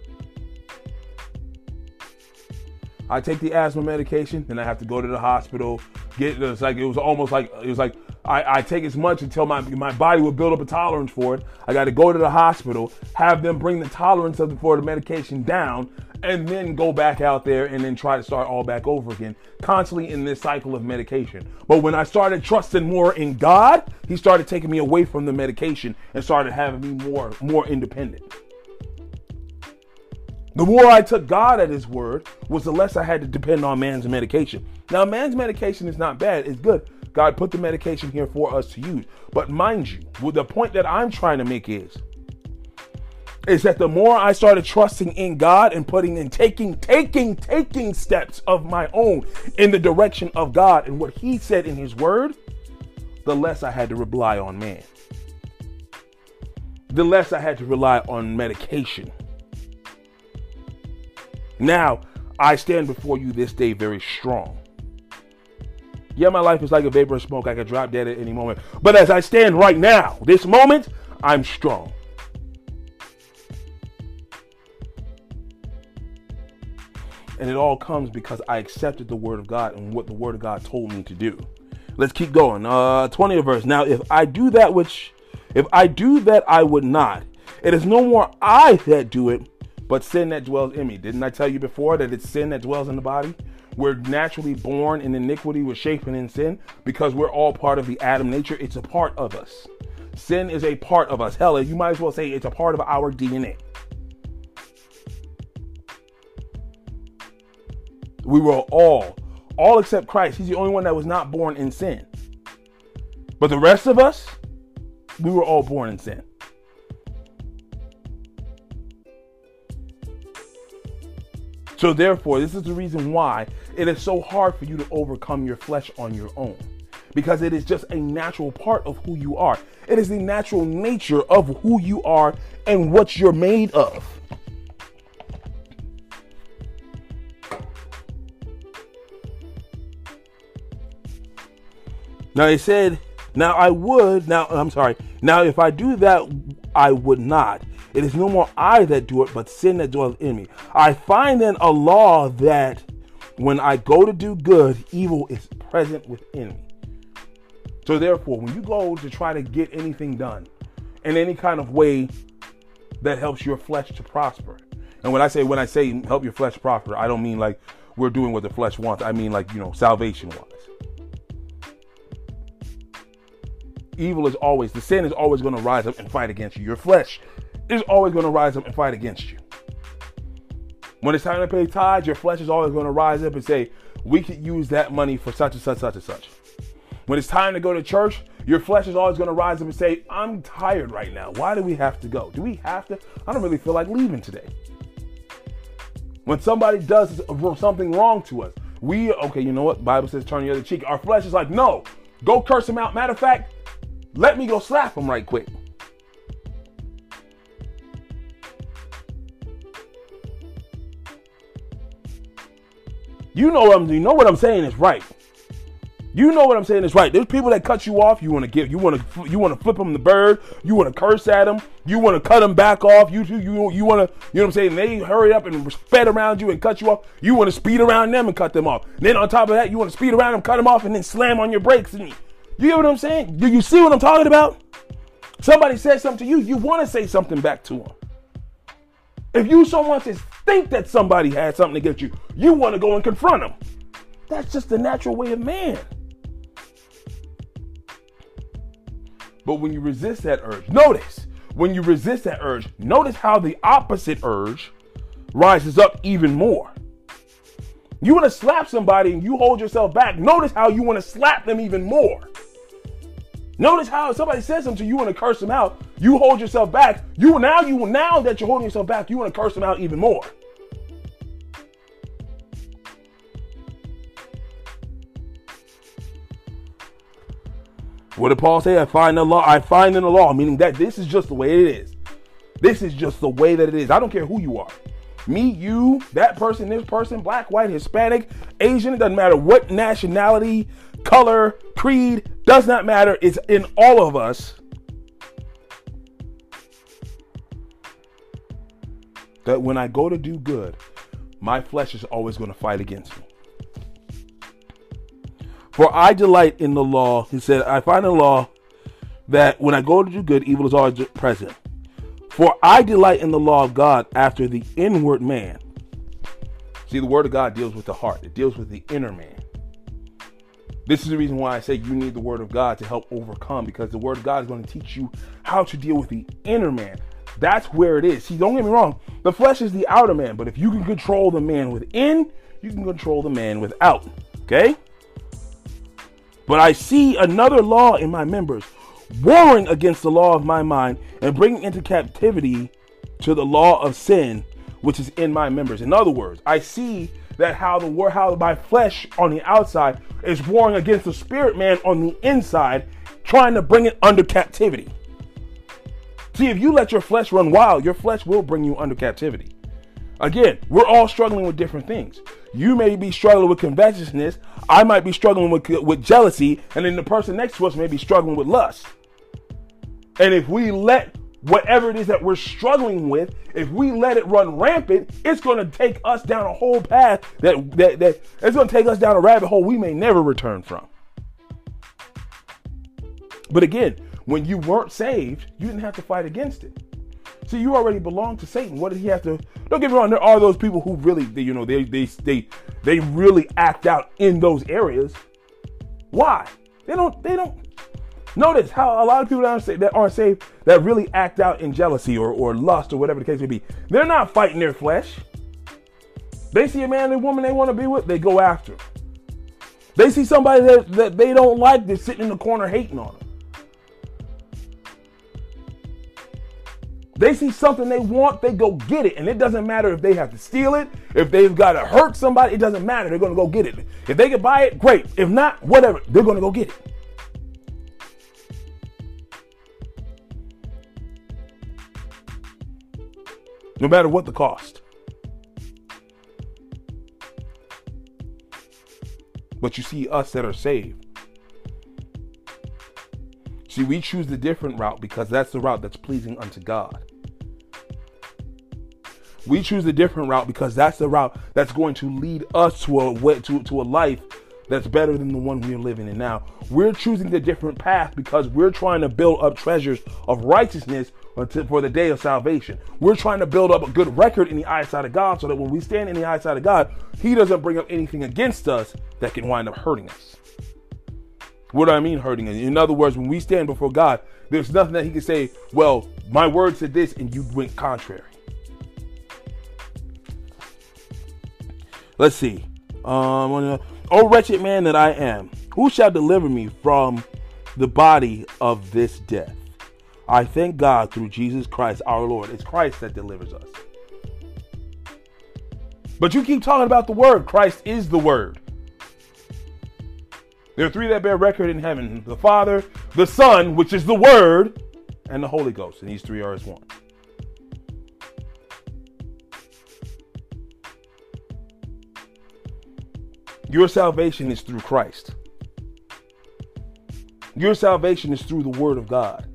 I take the asthma medication, then I have to go to the hospital. Get it's like it was almost like it was like I, I take as much until my my body would build up a tolerance for it. I got to go to the hospital, have them bring the tolerance of the, for the medication down, and then go back out there and then try to start all back over again, constantly in this cycle of medication. But when I started trusting more in God, He started taking me away from the medication and started having me more more independent. The more I took God at His word, was the less I had to depend on man's medication. Now, man's medication is not bad; it's good. God put the medication here for us to use. But mind you, the point that I'm trying to make is is that the more I started trusting in God and putting in taking, taking, taking steps of my own in the direction of God and what He said in His Word, the less I had to rely on man. The less I had to rely on medication. Now, I stand before you this day very strong. Yeah, my life is like a vapor of smoke. I could drop dead at any moment. But as I stand right now, this moment, I'm strong. And it all comes because I accepted the word of God and what the word of God told me to do. Let's keep going. Uh 20th verse. Now, if I do that which if I do that I would not, it is no more I that do it, but sin that dwells in me. Didn't I tell you before that it's sin that dwells in the body? We're naturally born in iniquity, we're shapen in sin because we're all part of the Adam nature. It's a part of us. Sin is a part of us. Hell, you might as well say it's a part of our DNA. We were all, all except Christ. He's the only one that was not born in sin. But the rest of us, we were all born in sin. So, therefore, this is the reason why it is so hard for you to overcome your flesh on your own. Because it is just a natural part of who you are. It is the natural nature of who you are and what you're made of. Now he said, Now I would, now I'm sorry, now if I do that, I would not. It is no more I that do it, but sin that dwells in me. I find then a law that when I go to do good, evil is present within me. So therefore, when you go to try to get anything done in any kind of way that helps your flesh to prosper, and when I say when I say help your flesh prosper, I don't mean like we're doing what the flesh wants. I mean like you know salvation wise. evil is always, the sin is always going to rise up and fight against you. Your flesh is always going to rise up and fight against you. When it's time to pay tithes, your flesh is always going to rise up and say, we could use that money for such and such, such and such. When it's time to go to church, your flesh is always going to rise up and say, I'm tired right now. Why do we have to go? Do we have to? I don't really feel like leaving today. When somebody does something wrong to us, we, okay, you know what? Bible says turn the other cheek. Our flesh is like, no, go curse them out. Matter of fact, let me go slap them right quick. You know what I'm you know what I'm saying is right. You know what I'm saying is right. There's people that cut you off. You want to give. You want to. You want to flip them the bird. You want to curse at them. You want to cut them back off. You you you want to. You know what I'm saying? They hurry up and sped around you and cut you off. You want to speed around them and cut them off. And then on top of that, you want to speed around them, cut them off, and then slam on your brakes and you get what I'm saying? Do you see what I'm talking about? Somebody says something to you, you want to say something back to them. If you so much as think that somebody had something against you, you want to go and confront them. That's just the natural way of man. But when you resist that urge, notice when you resist that urge, notice how the opposite urge rises up even more. You want to slap somebody and you hold yourself back. Notice how you want to slap them even more. Notice how somebody says something to you, you want to curse them out. you hold yourself back, you now you now that you're holding yourself back, you want to curse them out even more. What did Paul say? I find the law, I find in the law, meaning that this is just the way it is. This is just the way that it is. I don't care who you are. Me, you, that person, this person, black, white, Hispanic, Asian, it doesn't matter what nationality, color, creed, does not matter. It's in all of us. That when I go to do good, my flesh is always going to fight against me. For I delight in the law. He said, I find the law that when I go to do good, evil is always present. For I delight in the law of God after the inward man. See, the word of God deals with the heart, it deals with the inner man. This is the reason why I say you need the word of God to help overcome because the word of God is going to teach you how to deal with the inner man. That's where it is. See, don't get me wrong, the flesh is the outer man, but if you can control the man within, you can control the man without. Okay? But I see another law in my members, warring against the law of my mind and bringing into captivity to the law of sin which is in my members. In other words, I see that how the war how my flesh on the outside is warring against the spirit man on the inside, trying to bring it under captivity. See, if you let your flesh run wild, your flesh will bring you under captivity. Again, we're all struggling with different things. You may be struggling with covetousness. I might be struggling with, with jealousy. And then the person next to us may be struggling with lust. And if we let whatever it is that we're struggling with, if we let it run rampant, it's going to take us down a whole path that, that, that it's going to take us down a rabbit hole we may never return from. But again, when you weren't saved, you didn't have to fight against it. See, you already belong to Satan. What did he have to? Don't get me wrong. There are those people who really, they, you know, they they they they really act out in those areas. Why? They don't. They don't. Notice how a lot of people that aren't, saved, that aren't saved that really act out in jealousy or, or lust or whatever the case may be. They're not fighting their flesh. They see a man and woman they want to be with, they go after. Them. They see somebody that, that they don't like, they're sitting in the corner hating on them. They see something they want, they go get it. And it doesn't matter if they have to steal it, if they've got to hurt somebody, it doesn't matter. They're going to go get it. If they can buy it, great. If not, whatever, they're going to go get it. No matter what the cost. But you see us that are saved. See, we choose the different route because that's the route that's pleasing unto God. We choose a different route because that's the route that's going to lead us to a to, to a life that's better than the one we're living in now. We're choosing the different path because we're trying to build up treasures of righteousness for the day of salvation. We're trying to build up a good record in the eyesight of God so that when we stand in the eyesight of God, He doesn't bring up anything against us that can wind up hurting us. What do I mean hurting? In other words, when we stand before God, there's nothing that He can say, well, my word said this and you went contrary. Let's see. Um, oh, wretched man that I am, who shall deliver me from the body of this death? I thank God through Jesus Christ our Lord. It's Christ that delivers us. But you keep talking about the Word. Christ is the Word. There are three that bear record in heaven the Father, the Son, which is the Word, and the Holy Ghost. And these three are as one. Your salvation is through Christ. Your salvation is through the Word of God.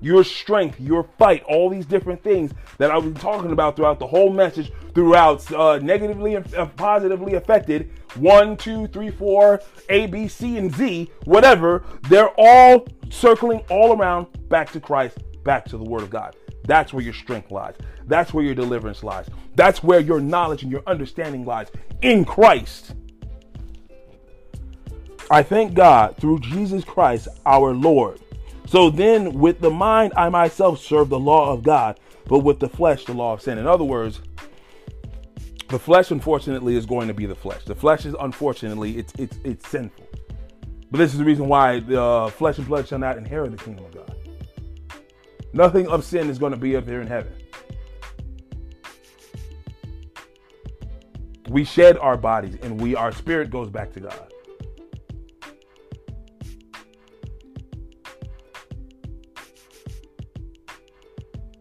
Your strength, your fight, all these different things that I've been talking about throughout the whole message, throughout uh, negatively and uh, positively affected one, two, three, four, A, B, C, and Z, whatever, they're all circling all around back to Christ, back to the Word of God. That's where your strength lies. That's where your deliverance lies. That's where your knowledge and your understanding lies in Christ. I thank God through Jesus Christ our Lord. So then, with the mind, I myself serve the law of God, but with the flesh, the law of sin. In other words, the flesh, unfortunately, is going to be the flesh. The flesh is, unfortunately, it's it's it's sinful. But this is the reason why the uh, flesh and blood shall not inherit the kingdom of God. Nothing of sin is going to be up there in heaven. We shed our bodies and we our spirit goes back to God.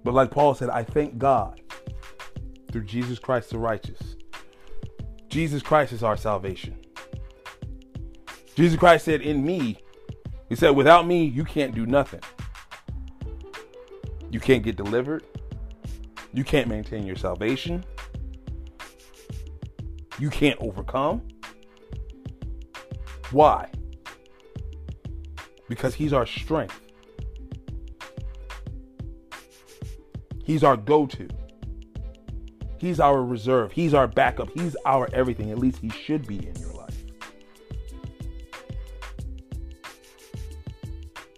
But like Paul said, I thank God through Jesus Christ the righteous. Jesus Christ is our salvation. Jesus Christ said, In me, He said, without me, you can't do nothing. You can't get delivered. You can't maintain your salvation. You can't overcome. Why? Because He's our strength. He's our go to. He's our reserve. He's our backup. He's our everything. At least He should be in your life.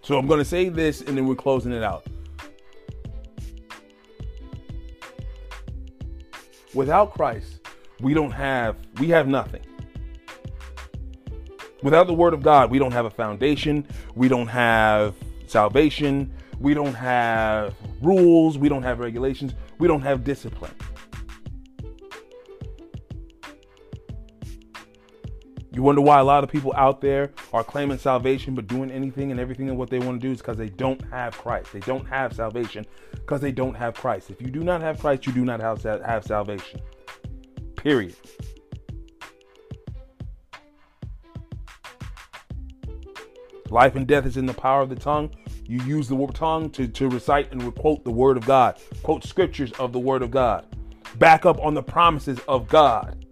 So I'm going to say this and then we're closing it out. Without Christ, we don't have we have nothing. Without the word of God, we don't have a foundation, we don't have salvation, we don't have rules, we don't have regulations, we don't have discipline. You wonder why a lot of people out there are claiming salvation but doing anything and everything and what they want to do is because they don't have Christ. They don't have salvation because they don't have Christ. If you do not have Christ, you do not have, have salvation. Period. Life and death is in the power of the tongue. You use the tongue to, to recite and quote the word of God, quote scriptures of the word of God, back up on the promises of God.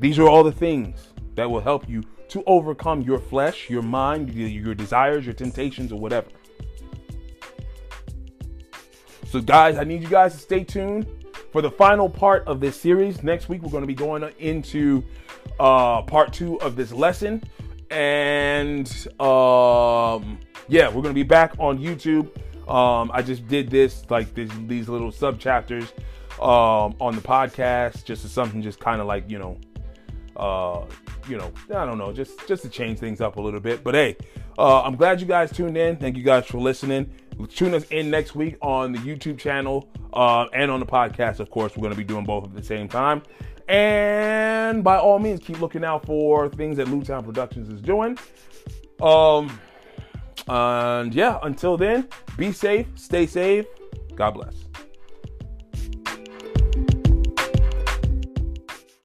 These are all the things that will help you to overcome your flesh, your mind, your desires, your temptations, or whatever. So, guys, I need you guys to stay tuned for the final part of this series. Next week, we're going to be going into uh, part two of this lesson. And um, yeah, we're going to be back on YouTube. Um, I just did this, like this, these little sub chapters um, on the podcast, just as something, just kind of like, you know, uh, you know, I don't know, just just to change things up a little bit. But hey, uh, I'm glad you guys tuned in. Thank you guys for listening. Tune us in next week on the YouTube channel uh, and on the podcast. Of course, we're going to be doing both at the same time. And by all means, keep looking out for things that Lewtown Productions is doing. Um, and yeah, until then, be safe, stay safe. God bless.